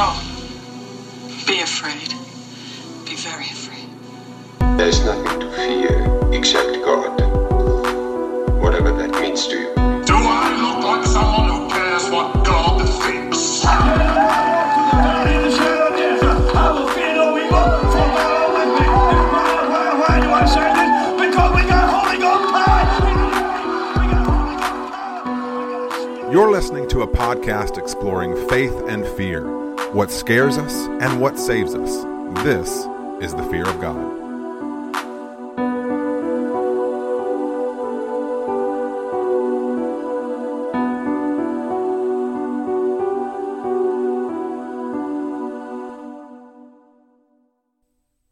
No. Be afraid. Be very afraid. There's nothing to fear except God. Whatever that means to you. Do I look like someone who cares what God thinks? We got Holy God. You're listening to a podcast exploring faith and fear, what scares us and what saves us. This is the fear of God.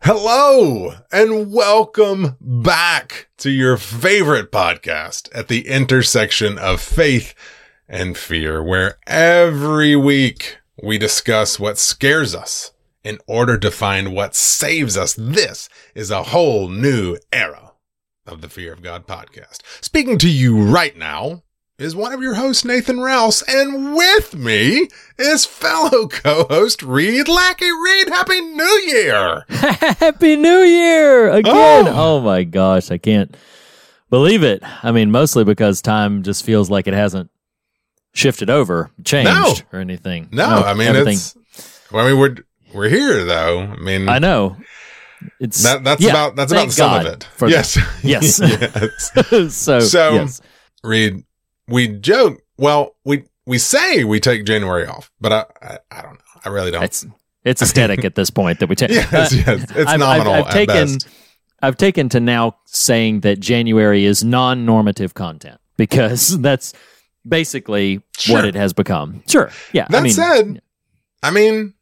Hello and welcome back to your favorite podcast at the intersection of faith and fear, where every week we discuss what scares us in order to find what saves us. This is a whole new era of the Fear of God podcast. Speaking to you right now is one of your hosts, Nathan Rouse, and with me is fellow co-host Reed Lackey. Reed, Happy New Year! Happy New Year again. Oh. Oh. my gosh, I can't believe it. I mean, mostly because time just feels like it hasn't shifted over, changed, No. or anything. No, I mean everything. it's. Well, I mean we're we're here though. I mean, I know. It's that that's yeah, about that's about some of it. yes. Yes. yes. so, So- yes. Reed, we joke. Well, we we say we take January off, but I I, I don't know. I really don't. it's it's aesthetic at this point that we take. yes, yes. Uh, it's I've, nominal I've, I've taken best. I've taken to now saying that January is non-normative content because that's basically Sure. what it has become. Sure. Yeah. That I mean, said, I mean,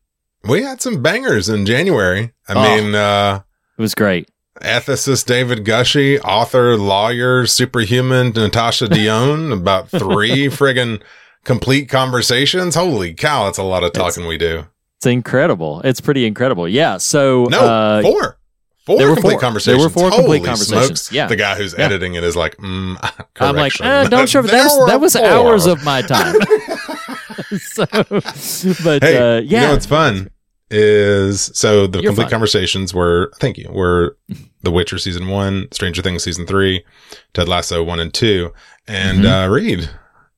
we had some bangers in January. I Oh. mean, uh, it was great. ethicist David Gushee, author, lawyer, superhuman Natasha Dion, about three friggin' complete conversations. Holy cow, that's a lot of talking we do. It's incredible. It's pretty incredible. Yeah. So No, uh, four. Four there were complete four. conversations. There were four Holy complete conversations. Smokes. Yeah. The guy who's Yeah. editing it is like, mm, I'm like, eh, don't. There That was, that was four. hours of my time. so, but Hey, uh, you know yeah, what's fun is so the You're complete fun. conversations were thank you were The Witcher season one, Stranger Things season three, Ted Lasso one and two, and Mhm. uh, Reed.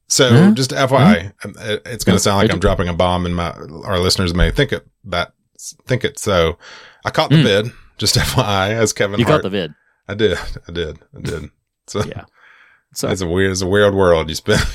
So just FYI, it- it's going to sound like I'm dropping a bomb, and my our listeners may think it that think it. So I caught the Mm. bid. Just FYI, as Kevin you Hart. caught the vid. I did, I did, I did. So Yeah. So, it's a weird, it's a weird world. You spend.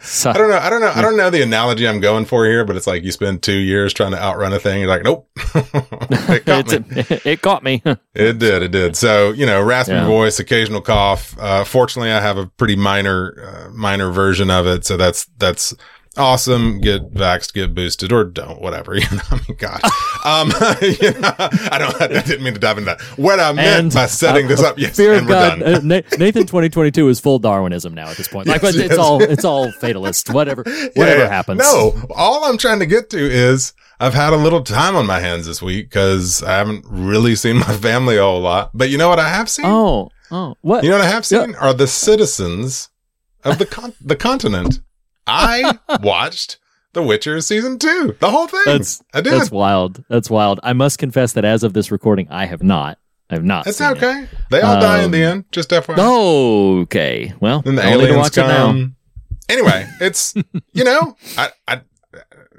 so I don't know. I don't know. I don't know the analogy I'm going for here, but it's like you spend two years trying to outrun a thing. You're like, nope. it got me. it caught me. It did. It did. So, you know, raspy Yeah. voice, occasional cough. Uh, fortunately, I have a pretty minor, uh, minor version of it. So that's, that's awesome. Get vaxxed, get boosted or don't, whatever. You know, I mean, God. Um, you know, I don't, I didn't mean to dive into that. What I meant And, by setting uh, this up. Yes. Fear and of we're God. done. Uh, Nathan 2022 is full Darwinism now at this point. Like Yes, it's yes. all it's all fatalist. Whatever whatever yeah. happens. No, all I'm trying to get to is I've had a little time on my hands this week because I haven't really seen my family a whole lot. But you know what I have seen? Oh oh what? You know what I have seen are the citizens of the con- the continent. I watched The Witcher season two, the whole thing. That's I did. That's wild. That's wild. I must confess that as of this recording, I have not. I have not. It's seen it. okay. They all die in the Um, end. Just FYI. Okay. Well, Then the I'll aliens watch it now. come. Anyway, it's you know, I, I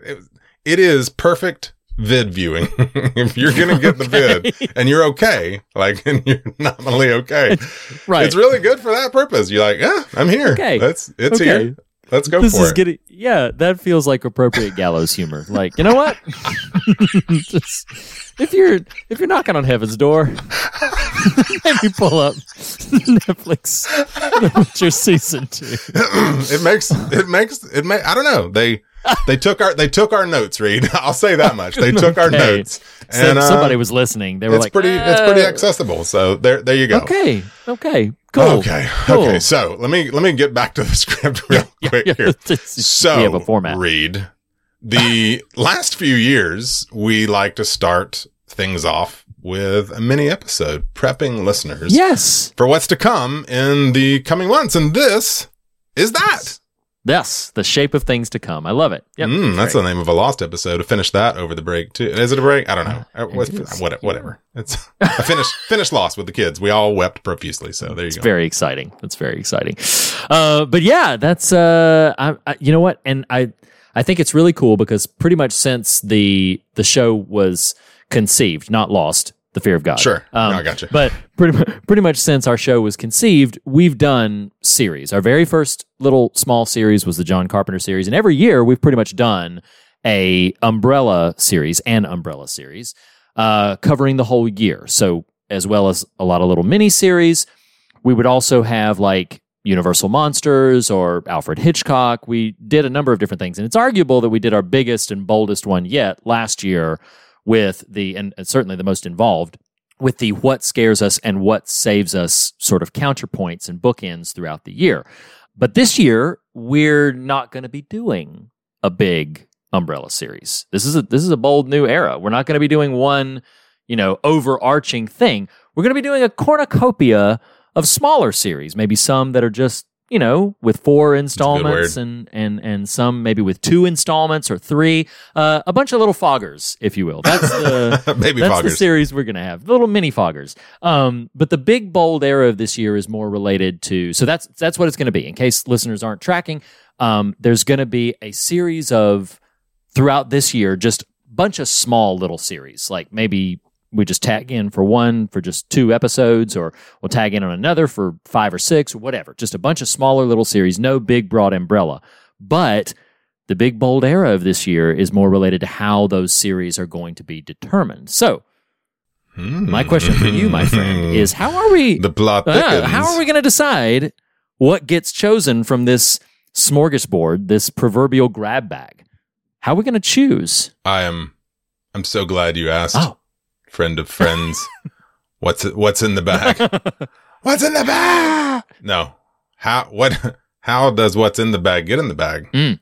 it, it is perfect vid viewing. if you're gonna get the Okay. vid and you're okay, like and you're nominally okay, Right. it's really good for that purpose. You're like, yeah, I'm here. Okay. That's it's Okay. here. Let's go this for is it. getting yeah that feels like appropriate gallows humor like you know what Just- if you're if you're knocking on heaven's door maybe pull up netflix The Witcher season two it makes it makes it may I don't know. They they took our they took our notes, Reed. I'll say that much. They took our Okay. notes. So And uh, somebody was listening they were it's like pretty it's pretty "Uh, accessible. So there there you go. okay okay cool Okay. Cool. Okay. So let me let me get back to the script real quick Yeah, here. So we have a format Reed, the last few years we like to start things off with a mini episode, prepping listeners yes for what's to come in the coming months, and this is that. Yes, the shape of things to come. I love it. Yep, Mm, that's the name of a lost episode. To finish that over the break too. Is it a break? I don't know. Uh, what's- is, what- whatever. It's I finished finished Lost with the kids. We all wept profusely. So there you It's go. very exciting. That's very exciting. Uh, but yeah, that's uh, I, I, you know what, and I I think it's really cool because pretty much since the the show was conceived, not lost, the fear of God. Sure. Um, No, I gotcha. But pretty pretty much since our show was conceived, we've done series. Our very first little small series was the John Carpenter series, and every year we've pretty much done a umbrella series, an umbrella series, uh, covering the whole year. So as well as a lot of little mini series, we would also have like Universal Monsters or Alfred Hitchcock. We did a number of different things, and it's arguable that we did our biggest and boldest one yet last year with the and certainly the most involved with the what scares us and what saves us sort of counterpoints and bookends throughout the year. But this year, we're not going to be doing a big umbrella series. This is a this is a bold new era. We're not going to be doing one, you know, overarching thing. We're going to be doing a cornucopia of smaller series, maybe some that are just, you know, with four installments and and and some maybe with two installments or three. Uh, a bunch of little foggers, if you will. That's the Baby that's the series we're going to have little mini foggers um, but the big bold era of this year is more related to so that's that's what it's going to be in case listeners aren't tracking um, there's going to be a series of throughout this year just bunch of small little series like maybe we just tag in for one for just two episodes or we'll tag in on another for five or six or whatever just a bunch of smaller little series no big broad umbrella but the big bold era of this year is more related to how those series are going to be determined so my question for you, my friend, is how are we? the plot uh, how are we going to decide what gets chosen from this smorgasbord, this proverbial grab bag? How are we going to choose? I am. I'm so glad you asked, Oh, friend of friends. what's what's in the bag? what's in the bag? No. How what? How does what's in the bag get in the bag? Mm.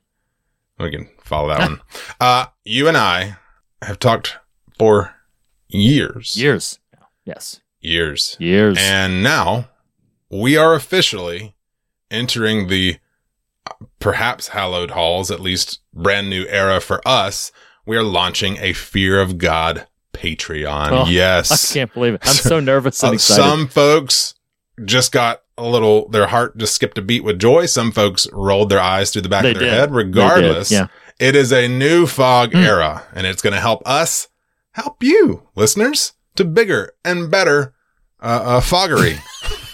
We can follow that one. Uh, you and I have talked for years, years. Yes, years, years. and now we are officially entering the uh, perhaps hallowed halls, at least brand new era for us. We are launching a Fear of God Patreon. Oh, yes. I can't believe it. I'm so nervous and Uh, excited. some folks just got a little, their heart just skipped a beat with joy. Some folks rolled their eyes through the back They of their did. head. Regardless, yeah. it is a new fog Hmm. era and it's going to help us help you listeners to bigger and better, uh, uh foggery.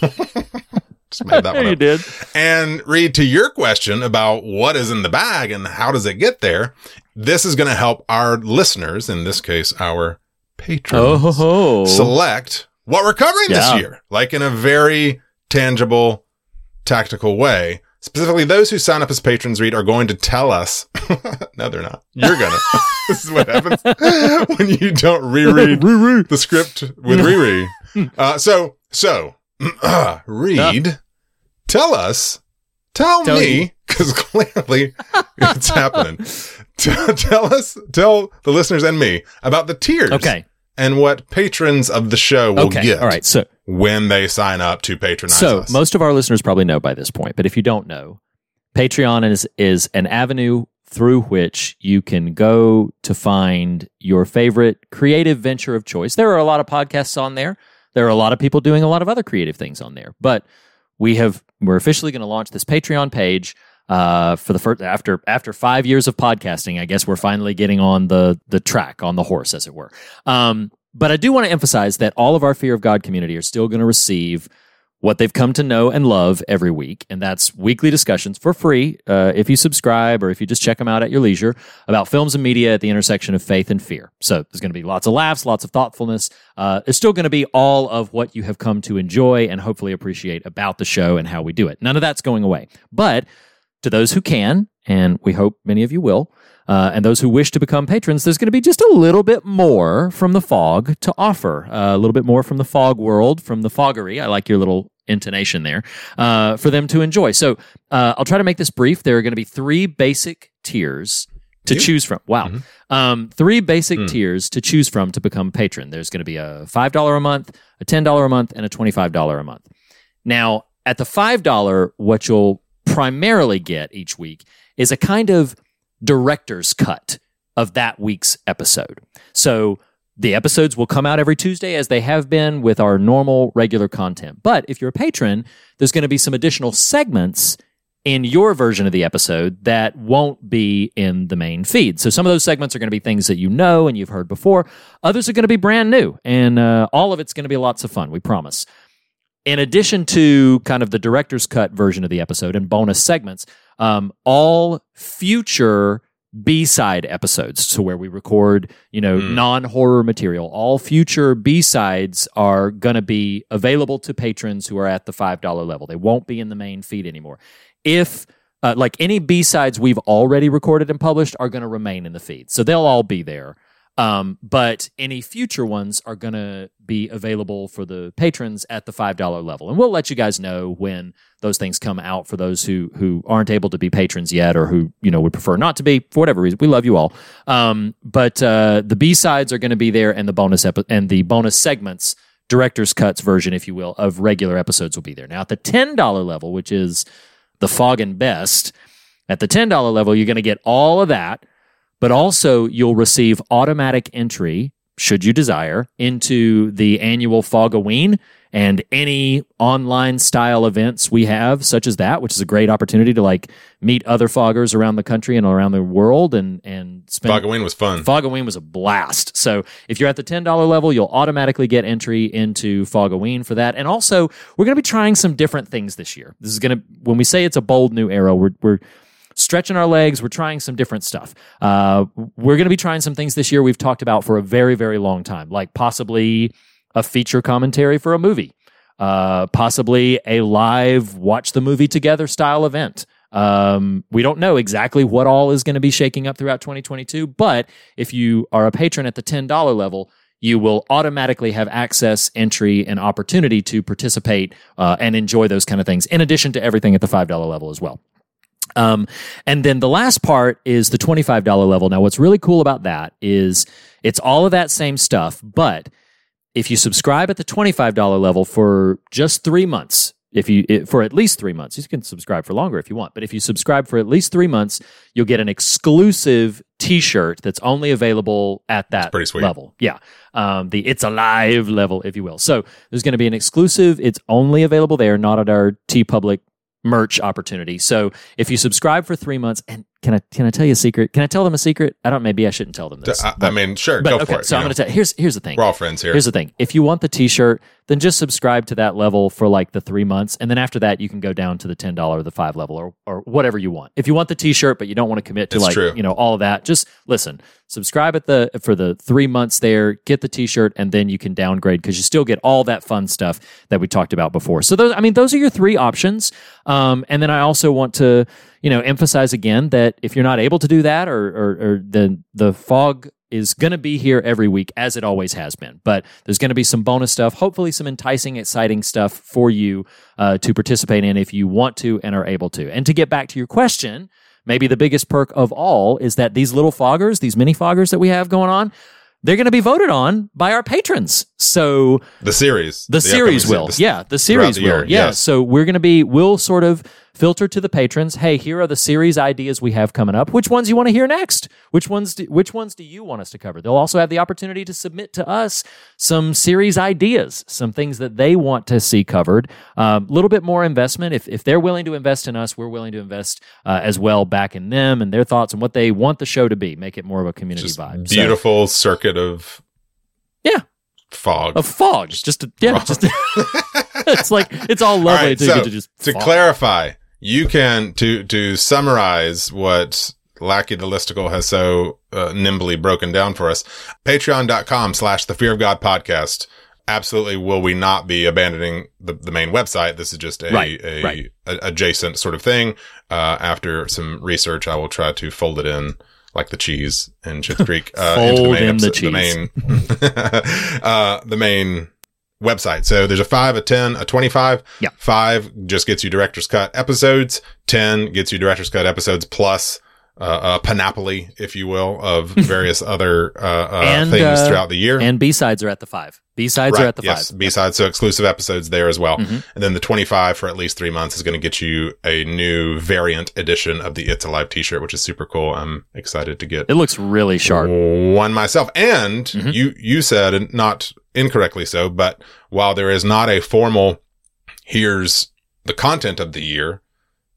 just made that one up. you did. And Reed to your question about what is in the bag and how does it get there. This is going to help our listeners, in this case, our patrons Oh, ho, ho. select what we're covering Yeah. this year, like in a very tangible, tactical way. Specifically, those who sign up as patrons Reed are going to tell us. no, they're not. You're gonna. this is what happens when you don't reread the script with Riri. Uh, so, so, Reed, tell us, tell, Tell me, because clearly it's happening. Tell us, tell the listeners and me about the tiers Okay. and what patrons of the show will Okay. get All right. So when they sign up to patronize So us. most of our listeners probably know by this point, but if you don't know, Patreon is is an avenue through which you can go to find your favorite creative venture of choice. There are a lot of podcasts on there. There are a lot of people doing a lot of other creative things on there. But we have we're officially going to launch this Patreon page uh, for the first after after five years of podcasting. I guess we're finally getting on the the track on the horse, as it were. Um, but I do want to emphasize that all of our Fear of God community are still going to receive what they've come to know and love every week, and that's weekly discussions for free uh, if you subscribe or if you just check them out at your leisure about films and media at the intersection of faith and fear. So there's going to be lots of laughs, lots of thoughtfulness. Uh, it's still going to be all of what you have come to enjoy and hopefully appreciate about the show and how we do it. None of that's going away, but to those who can, and we hope many of you will, uh, and those who wish to become patrons, there's going to be just a little bit more from the fog to offer. Uh, a little bit more from the fog world, from the foggery. I like your little intonation there uh, for them to enjoy. So uh, I'll try to make this brief. There are going to be three basic tiers to choose from. Wow. Um, three basic tiers to choose from to become a patron. There's going to be a $5 a month, a $10 a month, and a $25 a month. Now, at the $5, what you'll primarily get each week is a kind of director's cut of that week's episode. So the episodes will come out every Tuesday as they have been with our normal regular content. But if you're a patron, there's going to be some additional segments in your version of the episode that won't be in the main feed. So some of those segments are going to be things that you know and you've heard before. Others are going to be brand new, and uh, all of it's going to be lots of fun. We promise. In addition to kind of the director's cut version of the episode and bonus segments, um, all future B-side episodes, so where we record, you know, non-horror material, all future B-sides are going to be available to patrons who are at the $5 level. They won't be in the main feed anymore. If uh, like any B-sides we've already recorded and published are going to remain in the feed. So they'll all be there. Um, but any future ones are going to be available for the patrons at the $5 level. And we'll let you guys know when those things come out for those who, who aren't able to be patrons yet or who, you know, would prefer not to be for whatever reason. We love you all. Um, but, uh, the B sides are going to be there and the bonus epi- and the bonus segments, director's cuts version, if you will, of regular episodes will be there. Now at the $10 level, which is the fog and best, at the $10 level, you're going to get all of that but also you'll receive automatic entry, should you desire, into the annual Fogaween and any online style events we have, such as that, which is a great opportunity to like meet other foggers around the country and around the world and and spend Fogaween was fun. Fogaween was a blast. So if you're at the $10 level, you'll automatically get entry into Fogaween for that. And also, we're going to be trying some different things this year. This is going to, when we say it's a bold new era, we're, we're stretching our legs. We're trying some different stuff. Uh, we're going to be trying some things this year we've talked about for a very, very long time, like possibly a feature commentary for a movie, uh, possibly a live watch the movie together style event. Um, we don't know exactly what all is going to be shaking up throughout 2022, but if you are a patron at the $10 level, you will automatically have access, entry, and opportunity to participate uh, and enjoy those kind of things, in addition to everything at the $5 level as well. Um, and then the last part is the $25 level. Now, what's really cool about that is it's all of that same stuff, but if you subscribe at the $25 level for just three months, if you it- for at least three months, you can subscribe for longer if you want. But if you subscribe for at least three months, you'll get an exclusive T-shirt that's only available at that pretty sweet. level. Yeah, um, the "It's Alive" level, if you will. So there's going to be an exclusive. It's only available there, not at our T Public merch opportunity. So if you subscribe for three months, and can I can I tell you a secret? Can I tell them a secret? I don't. Maybe I shouldn't tell them this. I, I mean, sure, but go okay, for it. so I'm going to tell. Here's here's the thing. We're all friends here. Here's the thing. If you want the T-shirt, then just subscribe to that level for like the three months, and then after that, you can go down to the ten dollar, or the five level, or or whatever you want. If you want the T-shirt, but you don't want to commit to It's like true. you know all of that, just listen. Subscribe at the for the three months there. Get the T-shirt, and then you can downgrade because you still get all that fun stuff that we talked about before. So those, I mean, those are your three options. Um, and then I also want to you know emphasize again that if you're not able to do that, or or, or the the fog is going to be here every week as it always has been. But there's going to be some bonus stuff, hopefully some enticing, exciting stuff for you uh, to participate in if you want to and are able to. And to get back to your question, maybe the biggest perk of all is that these little foggers, these mini foggers that we have going on, they're going to be voted on by our patrons. So the series. the, series will. se- yeah, the series the will. year, yeah. yes. So we're going to be, we'll sort of filter to the patrons. Hey, here are the series ideas we have coming up. Which ones you want to hear next? Which ones? Do, which ones do you want us to cover? They'll also have the opportunity to submit to us some series ideas, some things that they want to see covered. A um, little bit more investment. If if they're willing to invest in us, we're willing to invest uh, as well back in them and their thoughts and what they want the show to be. Make it more of a community Just vibe. So- beautiful circuit of yeah, fog. of fog. Just a, yeah, just it's like it's all lovely All right, until so to just to fog. clarify, you can to to summarize what Lackey the Listicle has so uh, nimbly broken down for us. Patreon.com slash the Fear of God podcast. Absolutely, will we not be abandoning the, the main website? This is just a, Right, a, right. a- adjacent sort of thing. Uh, after some research, I will try to fold it in like the cheese in Schitt's Creek. Uh, into Fold in the episode- main, uh, the main website. So there's a five, a 10, a 25. Yeah. Five just gets you director's cut episodes. 10 gets you director's cut episodes plus, uh, a panoply, if you will, of various other uh, uh, And, things uh, throughout the year. And B sides are at the five. B sides are at the yes, five. B-sides, so exclusive episodes there as well. Mhm. And then the 25 for at least three months is going to get you a new variant edition of the It's Alive t-shirt, which is super cool. I'm excited to get It looks really sharp. one myself. And Mhm. you, you said, and not incorrectly so, but while there is not a formal, here's the content of the year,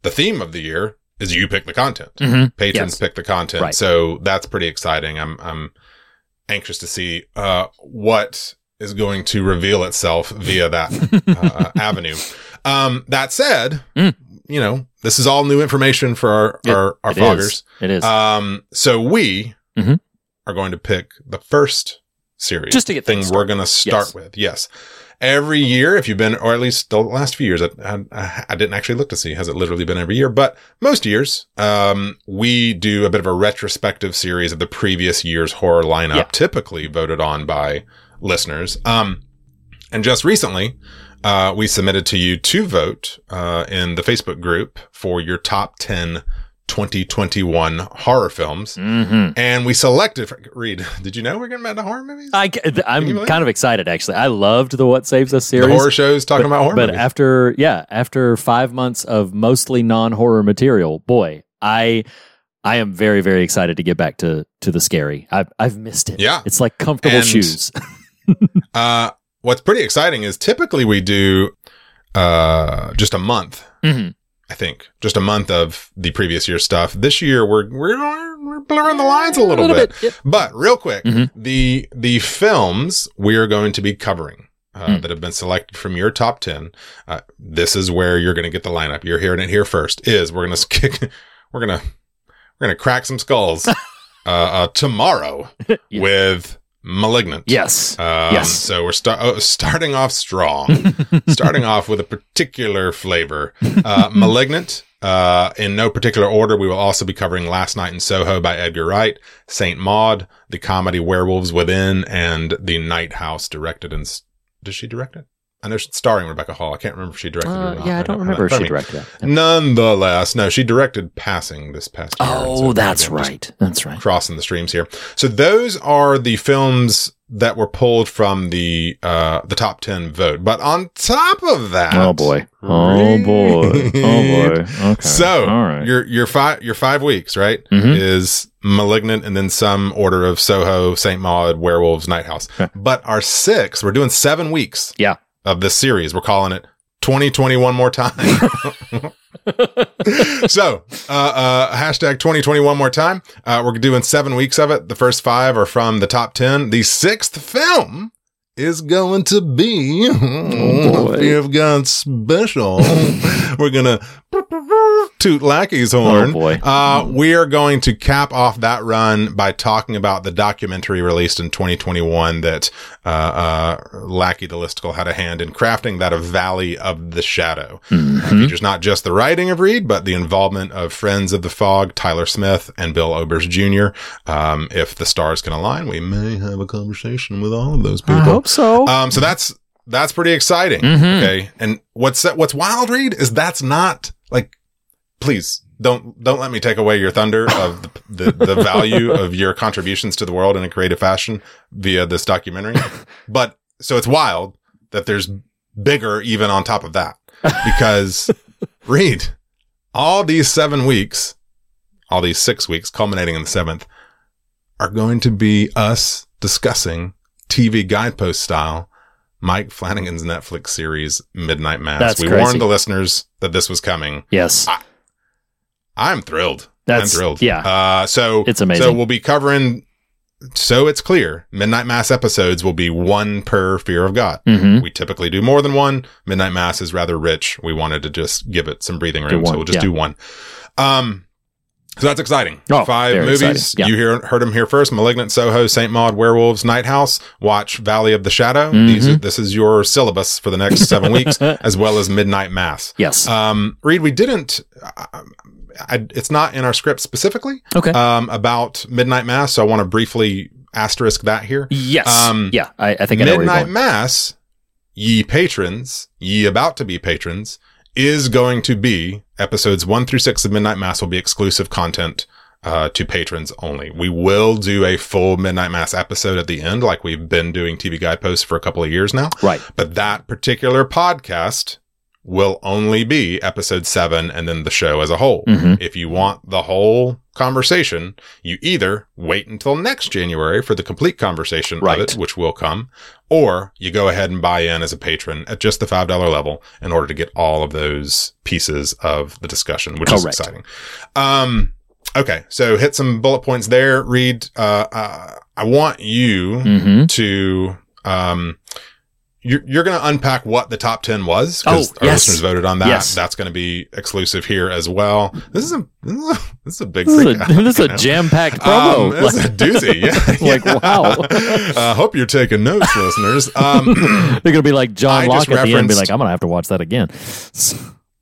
the theme of the year is you pick the content. Mhm. Patrons Yes. pick the content. Right. So that's pretty exciting. I'm, I'm anxious to see, uh, what is going to reveal itself via that, uh, avenue. Um, that said, Mm. you know, this is all new information for our, It- our, our It foggers. is. It is. Um, so we Mhm. are going to pick the first series. Just to get thing things we're going to start Yes. with. Yes. Every year, if you've been, or at least the last few years, I, I, I didn't actually look to see, has it literally been every year? But most years, um, we do a bit of a retrospective series of the previous year's horror lineup, Yeah. typically voted on by listeners. Um, and just recently, uh, we submitted to you to vote, uh, in the Facebook group for your top 10 2021 horror films. hmm And we selected, Reed, did you know we're getting back to horror movies? I, ca- th- Can you I'm kind of excited actually. I loved the What Saves Us series. the horror shows talking about horror but movies. after yeah, after five months of mostly non-horror material, boy, I I am very very excited to get back to to the scary. I've I've missed it. Yeah. it's like comfortable And- shoes. uh, what's pretty exciting is typically we do uh, just a month. Mhm. I think just a month of the previous year's stuff. This year we're we're, we're blurring the lines a little, bit. Yep. But real quick, Mhm. the the films we are going to be covering uh, Mm. that have been selected from your top ten. Uh, this is where you're going to get the lineup. You're hearing it here first. Is we're going to kick, we're going to we're going to crack some skulls uh, uh, tomorrow Yeah. with Malignant. Yes. Um, Yes. So we're sta- oh, starting off strong, starting off with a particular flavor. Uh, Malignant, uh, in no particular order, we will also be covering Last Night in Soho by Edgar Wright, Saint Maud, the comedy Werewolves Within, and The Night House, directed and does she direct it? I know she's starring Rebecca Hall. I can't remember if she directed it or Uh, not. yeah, I don't remember if she directed that. Nonetheless, no, she directed Passing this past year. and so Oh, that's right. That's right. crossing the streams here. So those are the films that were pulled from the uh the top 10 vote. But on top of that, Oh boy. Oh boy. Oh boy. Okay. So all right. your your five your five weeks, right? Mhm. Is Malignant and then some order of Soho, Saint Maud, Werewolves, Night House. But our six, we're doing seven weeks Yeah. Of this series. We're calling it 2021 more time. so, uh, uh, hashtag 2021 more time. Uh, we're doing seven weeks of it. The first five are from the top 10. The sixth film is going to be, Oh, boy. we've got special. we're going to toot Lackey's horn. Oh, boy. Uh, we are going to cap off that run by talking about the documentary released in 2021 that, uh, uh, Lackey the Listicle had a hand in crafting that of Valley of the Shadow. Mhm. It features not just the writing of Reed, but the involvement of friends of the fog, Tyler Smith and Bill Obers Jr. Um, if the stars can align, we may have a conversation with all of those people. So. Um, so that's, that's pretty exciting. Mhm. Okay. And what's, what's wild, Reed, is that's not like, please don't, don't let me take away your thunder of the, the, the value of your contributions to the world in a creative fashion via this documentary. But so it's wild that there's bigger even on top of that because Reed, all these seven weeks, all these six weeks culminating in the seventh are going to be us discussing TV guidepost style Mike Flanagan's Netflix series Midnight Mass. That's we crazy. warned the listeners that this was coming. yes. I'm thrilled. That's- I'm thrilled. yeah. Uh, so It's amazing. So we'll be covering. So it's clear, Midnight Mass episodes will be one per Fear of God. hmm We typically do more than one. Midnight Mass is rather rich. We wanted to just give it some breathing room, so we'll just yeah. do one. Um, so that's exciting. Oh, Five movies. Yeah. You hear, heard them here first. Malignant, Soho, Saint Maud, Werewolves, Night House. Watch Valley of the Shadow. Mhm. These are, this is your syllabus for the next seven weeks, as well as Midnight Mass. Yes. Um, Reed, we didn't. I, I, it's not in our script specifically okay. um, about Midnight Mass, so I want to briefly asterisk that here. yes. um, yeah. I, I think I know where you're Midnight. Mass, ye patrons, ye about to be patrons, is going to be episodes one through six of Midnight Mass will be exclusive content uh, to patrons only. We will do a full Midnight Mass episode at the end, like we've been doing TV Guideposts for a couple of years now. Right. But that particular podcast will only be episode seven and then the show as a whole. Mhm. If you want the whole conversation, you either wait until next January for the complete conversation Right. of it, which will come, or you go ahead and buy in as a patron at just the $5 level in order to get all of those pieces of the discussion, which is exciting. Um, okay. So hit some bullet points there. Reed, uh, uh, I want you hmm to um you're, you're going to unpack what the top 10 was Oh, because our yes. listeners voted on that. Yes. That's going to be exclusive here as well. This is a, this is a, this is a big This is a, out, this is a jam-packed Um, promo. this is a doozy. Yeah. Like, Yeah. wow. uh, hope you're taking notes, listeners. Um, They're gonna be like John I Locke at the end, and be like, "I'm gonna have to watch that again."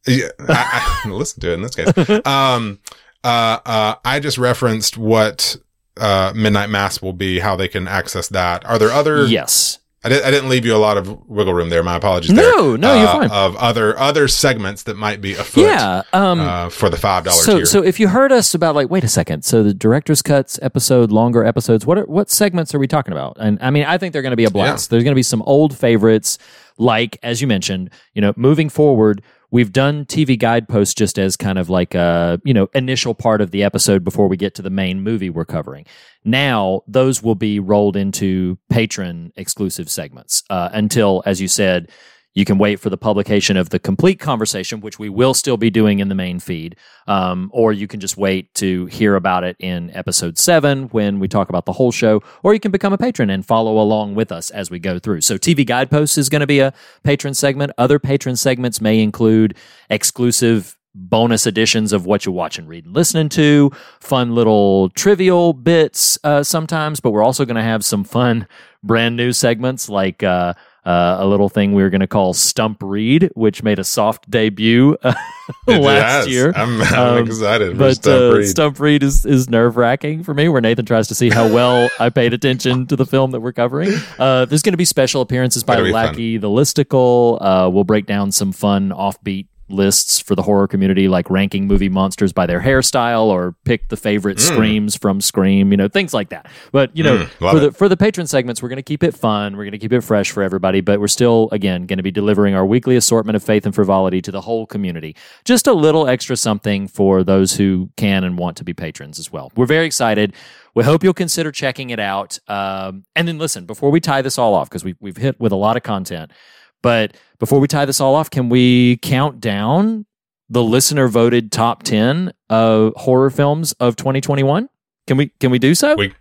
Yeah, I, I, listen to it in this case. Um, uh, uh, I just referenced what uh, Midnight Mass will be, how they can access that. Are there other? yes. I, did, I didn't leave you a lot of wiggle room there. My apologies. No, there. no, you're Uh, fine. Of other other segments that might be afoot. Yeah. Um, uh, for the five dollar so, tier. so if you heard us about like, wait a second, so the director's cuts episode, longer episodes, what are, what segments are we talking about? And I mean, I think they're going to be a blast. There's going to be some old favorites, like as you mentioned, you know, moving forward. We've done TV guideposts just as kind of like a you know initial part of the episode before we get to the main movie we're covering. Now those will be rolled into patron exclusive segments uh, until, as you said, you can wait for the publication of the complete conversation, which we will still be doing in the main feed, um, or you can just wait to hear about it in episode seven when we talk about the whole show, or you can become a patron and follow along with us as we go through. So, TV Guideposts is going to be a patron segment. Other patron segments may include exclusive bonus editions of what you watch and read and listening to, fun little trivial bits uh, sometimes, but we're also going to have some fun brand new segments like uh, uh, a little thing we were going to call Stump Reed, which made a soft debut uh, last has. year. I'm, I'm Um, excited. for But Stump uh, Reed. Stump Reed is, is nerve wracking for me, where Nathan tries to see how well I paid attention to the film that we're covering. Uh, there's going to be special appearances by That'll fun. Lackey the Listicle. Uh, we'll break down some fun offbeat lists for the horror community, like ranking movie monsters by their hairstyle or pick the favorite screams from Scream, you know, things like that. But you know, Mm, for the it. for the patron segments, we're going to keep it fun. We're going to keep it fresh for everybody, but we're still again going to be delivering our weekly assortment of faith and frivolity to the whole community. Just a little extra something for those who can and want to be patrons as well. We're very excited. We hope you'll consider checking it out. Um, and then listen, before we tie this all off, because we, we've hit with a lot of content, but before we tie this all off, can we count down the listener voted top 10 uh, horror films of 2021? Can we can we do so? We-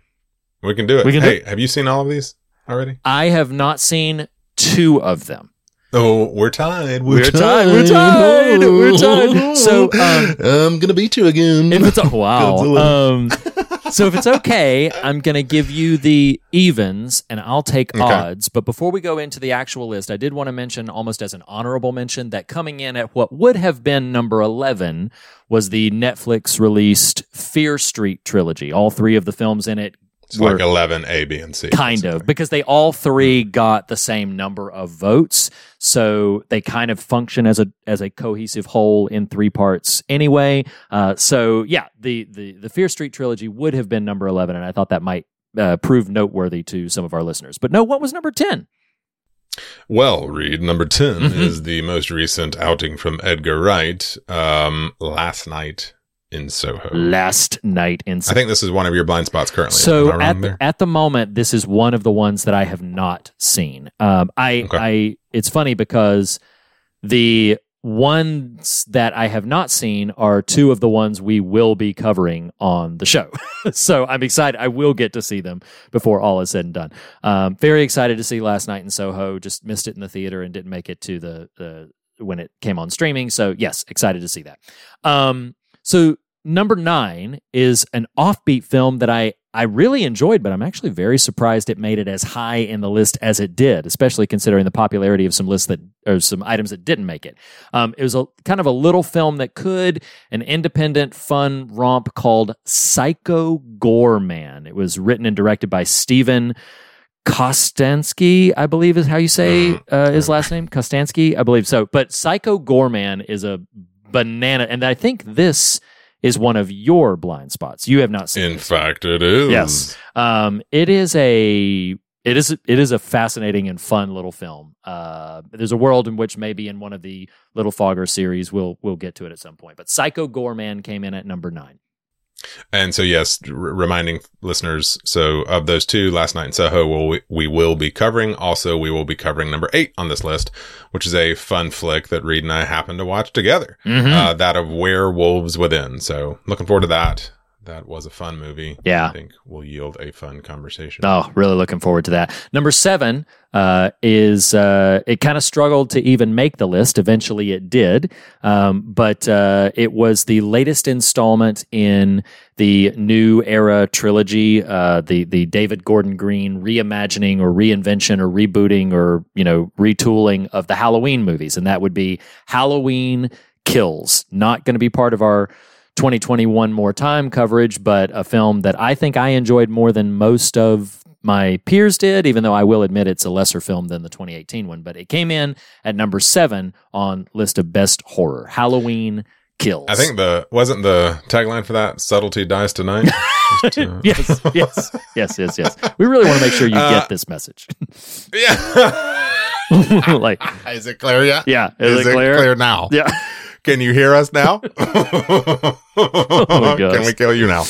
we can do it. We can do hey, have you seen all of these already? I have not seen two of them. Oh, we're tied. We're tied. We're tied. We're tied. So, um, I'm gonna beat you again. If it's wow, Godzilla. um, so if it's okay, I'm gonna give you the evens, and I'll take Okay. odds. But before we go into the actual list, I did want to mention, almost as an honorable mention, that coming in at what would have been number eleven was the Netflix released Fear Street trilogy. All three of the films in it it's like eleven A, B, and C. kind of because they all three got the same number of votes so they kind of function as a as a cohesive whole in three parts anyway uh, so yeah the the the fear street trilogy would have been number 11 and i thought that might uh, prove noteworthy to some of our listeners but no what was number 10 Well, Reed, number 10 Mhm. is the most recent outing from Edgar Wright, um, last night in Soho. last night in Soho. I think this is one of your blind spots currently. So at the, at the moment, this is one of the ones that I have not seen. Um, I Okay. I it's funny because the ones that I have not seen are two of the ones we will be covering on the show. so I'm excited. I will get to see them before all is said and done. Um, very excited to see Last Night in Soho. Just missed it in the theater and didn't make it to the the when it came on streaming. So yes, excited to see that. Um, so number nine is an offbeat film that I I really enjoyed, but I'm actually very surprised it made it as high in the list as it did, especially considering the popularity of some lists that or some items that didn't make it. Um, it was a kind of a little film that could an independent, fun romp called Psycho Goreman. It was written and directed by Steven Kostanski, I believe is how you say uh, his last name. Kostanski, I believe so. But Psycho Goreman is a banana, and I think this is one of your blind spots. You have not seen. In this. fact, it is. Yes. Um, it is a it is it is a fascinating and fun little film. Uh, there's a world in which maybe in one of the Little Fogger series we'll we'll get to it at some point. But Psycho Goreman came in at number nine. And so, yes, r- reminding listeners. So, of those two, Last Night in Soho, will we will be covering. Also, we will be covering number eight on this list, which is a fun flick that Reed and I happened to watch together. Mm-hmm. Uh, that of Werewolves Within. So, looking forward to that. That was a fun movie. Yeah. I think will yield a fun conversation. Oh, really looking forward to that. Number seven uh, is uh, it kind of struggled to even make the list. Eventually, it did, um, but uh, it was the latest installment in the new era trilogy, uh, the the David Gordon Green reimagining or reinvention or rebooting or you know retooling of the Halloween movies, and that would be Halloween Kills. Not going to be part of our 2021 more time coverage, but a film that I think I enjoyed more than most of my peers did, even though I will admit it's a lesser film than the 2018 one. But it came in at number seven on list of best horror. Halloween Kills. I think the wasn't the tagline for that subtlety dies tonight. Just, uh, yes, yes, yes, yes, yes. We really want to make sure you Uh, get this message. yeah. like, is it clear yet? yeah, is, it clear? now? Yeah. Can you hear us now? gosh. Can we kill you now?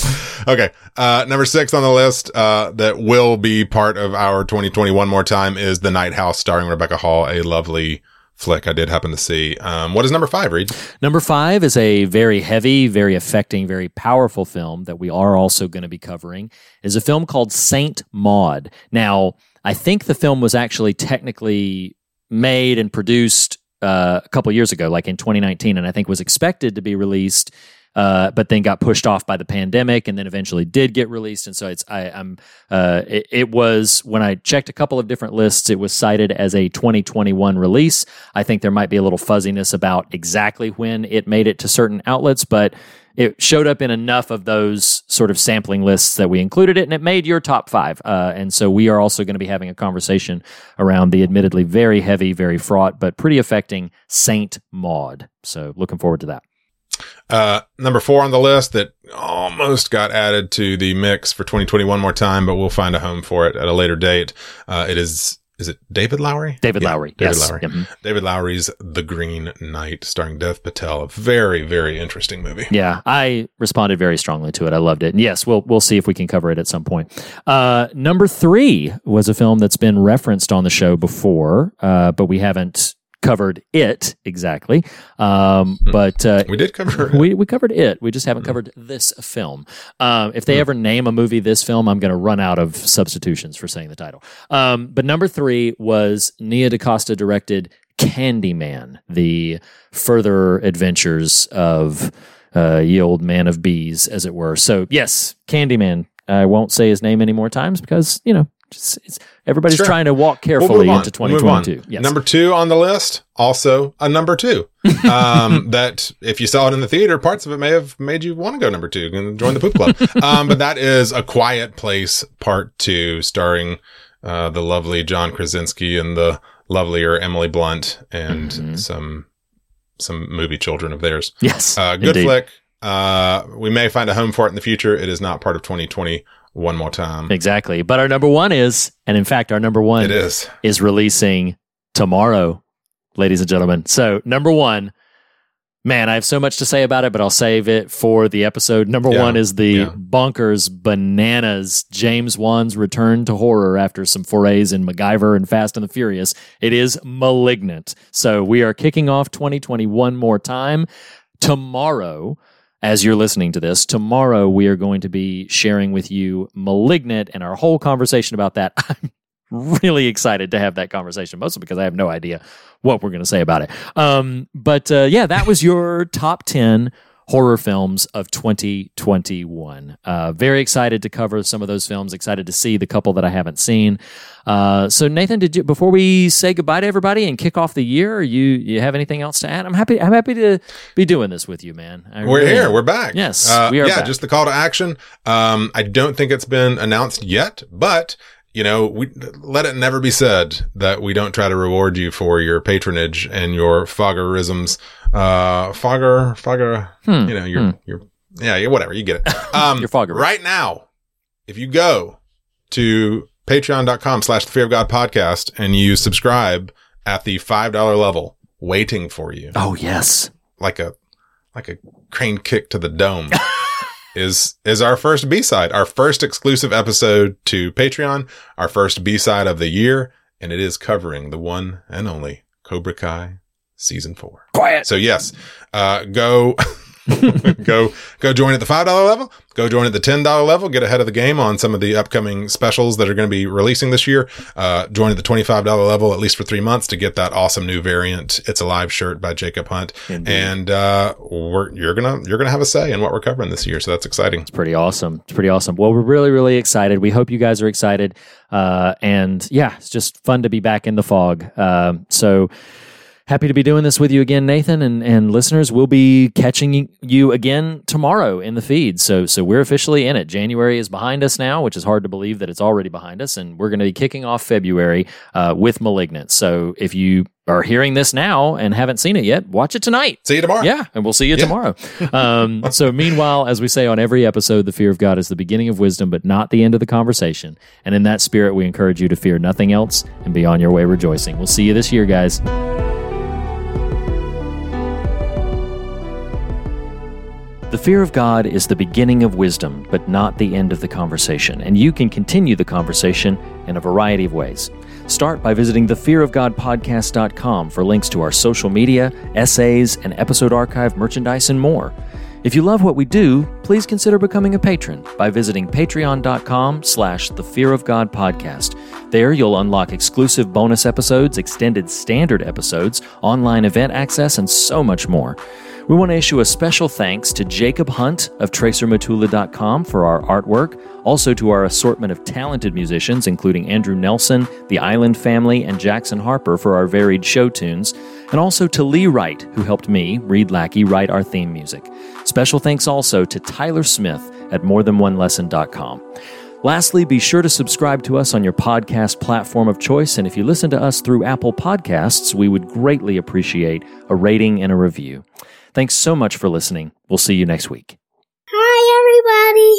Okay. Uh, number six on the list, uh, that will be part of our 2021 more time is The Night House starring Rebecca Hall, a lovely flick I did happen to see. Um, what is number five, Reed? Number five is a very heavy, very affecting, very powerful film that we are also going to be covering. Is a film called Saint Maud. Now, I think the film was actually technically made and produced uh, a couple years ago, like in 2019, and I think was expected to be released. Uh, but then got pushed off by the pandemic, and then eventually did get released. And so it's I, I'm uh, it, it was when I checked a couple of different lists, it was cited as a 2021 release. I think there might be a little fuzziness about exactly when it made it to certain outlets, but it showed up in enough of those sort of sampling lists that we included it, and it made your top five. Uh, and so we are also going to be having a conversation around the admittedly very heavy, very fraught, but pretty affecting Saint Maud. So looking forward to that. Uh, number four on the list that almost got added to the mix for 2021 more time, but we'll find a home for it at a later date. Uh, it is, is it David Lowery? David Yeah, Lowery. David yes. Lowery. Yep. Mhm. David Lowery's The Green Knight starring Dev Patel. A very, very interesting movie. Yeah, I responded very strongly to it. I loved it. And yes, we'll we'll see if we can cover it at some point. Uh, number three was a film that's been referenced on the show before, uh, but we haven't covered it exactly. Um, but uh, We did cover it. we we covered it. We just haven't covered this film. Um, if they ever name a movie this film, I'm going to run out of substitutions for saying the title. Um, but number three was Nia DaCosta directed Candyman, the further adventures of uh, ye old man of bees, as it were. So yes, Candyman. I won't say his name any more times because you know. Just, it's, everybody's Sure. trying to walk carefully into We'll move 2022. Yes. Number two on the list, also a number two. Um, that if you saw it in the theater, parts of it may have made you want to go number two and join the poop club. um, but that is a quiet place part two starring, uh, the lovely John Krasinski and the lovelier Emily Blunt and Mhm. some, some movie children of theirs. yes. Uh, good indeed. flick. Uh, we may find a home for it in the future. It is not part of 2020 one more time. Exactly. But our number one is, and in fact, our number one It is. is releasing tomorrow, ladies and gentlemen. So, number one, man, I have so much to say about it, but I'll save it for the episode. Number Yeah, one is the yeah. bonkers bananas James Wan's return to horror after some forays in MacGyver and Fast and the Furious. It is malignant. So, we are kicking off 2021 more time. Tomorrow, as you're listening to this, tomorrow we are going to be sharing with you Malignant and our whole conversation about that. I'm really excited to have that conversation, mostly because I have no idea what we're going to say about it. Um, but uh, yeah, that was your top 10 horror films of 2021. Uh, very excited to cover some of those films, excited to see the couple that I haven't seen. Uh, so Nathan, did you before we say goodbye to everybody and kick off the year, you you have anything else to add? I'm happy I'm happy to be doing this with you, man. I We're really here. am. We're back. Yes, Uh, we are Yeah, back. just the call to action. Um, I don't think it's been announced yet, but you know, we let it never be said that we don't try to reward you for your patronage and your foggerisms. Uh, fogger, fogger, Hmm, you know, your, your, yeah, yeah, whatever. You get it. Um, Your foggery. right now, if you go to patreon.com slash the fear of God podcast and you subscribe at the $5 level, waiting for you Oh yes. like a, like a crane kick to the dome is, is our first B-side, our first exclusive episode to Patreon, our first B-side of the year. And it is covering the one and only Cobra Kai season four. Quiet. So yes, uh, go, go, go join at the $5 level. Go join at the $10 level. Get ahead of the game on some of the upcoming specials that are going to be releasing this year. Uh, join at the $25 level, at least for three months to get that awesome new variant. It's a live shirt by Jacob Hunt. Indeed. And, uh, we're, you're going to, you're to have a say in what we're covering this year. So that's exciting. It's pretty awesome. It's pretty awesome. Well, we're really, really excited. We hope you guys are excited. Uh, and yeah, it's just fun to be back in the fog. Um, so happy to be doing this with you again, Nathan, and, and listeners. We'll be catching you again tomorrow in the feed. So, so we're officially in it. January is behind us now, which is hard to believe that it's already behind us. And we're going to be kicking off February uh, with Malignant. So if you are hearing this now and haven't seen it yet, watch it tonight. See you tomorrow. Yeah, and we'll see you Yeah. tomorrow. Um, so, meanwhile, as we say on every episode, the fear of God is the beginning of wisdom, but not the end of the conversation. And in that spirit, we encourage you to fear nothing else and be on your way rejoicing. We'll see you this year, guys. The fear of God is the beginning of wisdom, but not the end of the conversation. And you can continue the conversation in a variety of ways. Start by visiting thefearofgodpodcast.com for links to our social media, essays, and episode archive merchandise and more. If you love what we do, please consider becoming a patron by visiting patreon.com slash the fear of God podcast. There you'll unlock exclusive bonus episodes, extended standard episodes, online event access, and so much more. We want to issue a special thanks to Jacob Hunt of TracerMatula.com for our artwork, also to our assortment of talented musicians, including Andrew Nelson, the Island Family, and Jackson Harper for our varied show tunes, and also to Lee Wright, who helped me, Reed Lackey, write our theme music. Special thanks also to Tyler Smith at morethanonelesson.com. Lastly, be sure to subscribe to us on your podcast platform of choice, and if you listen to us through Apple Podcasts, we would greatly appreciate a rating and a review. Thanks so much for listening. We'll see you next week. Hi, everybody.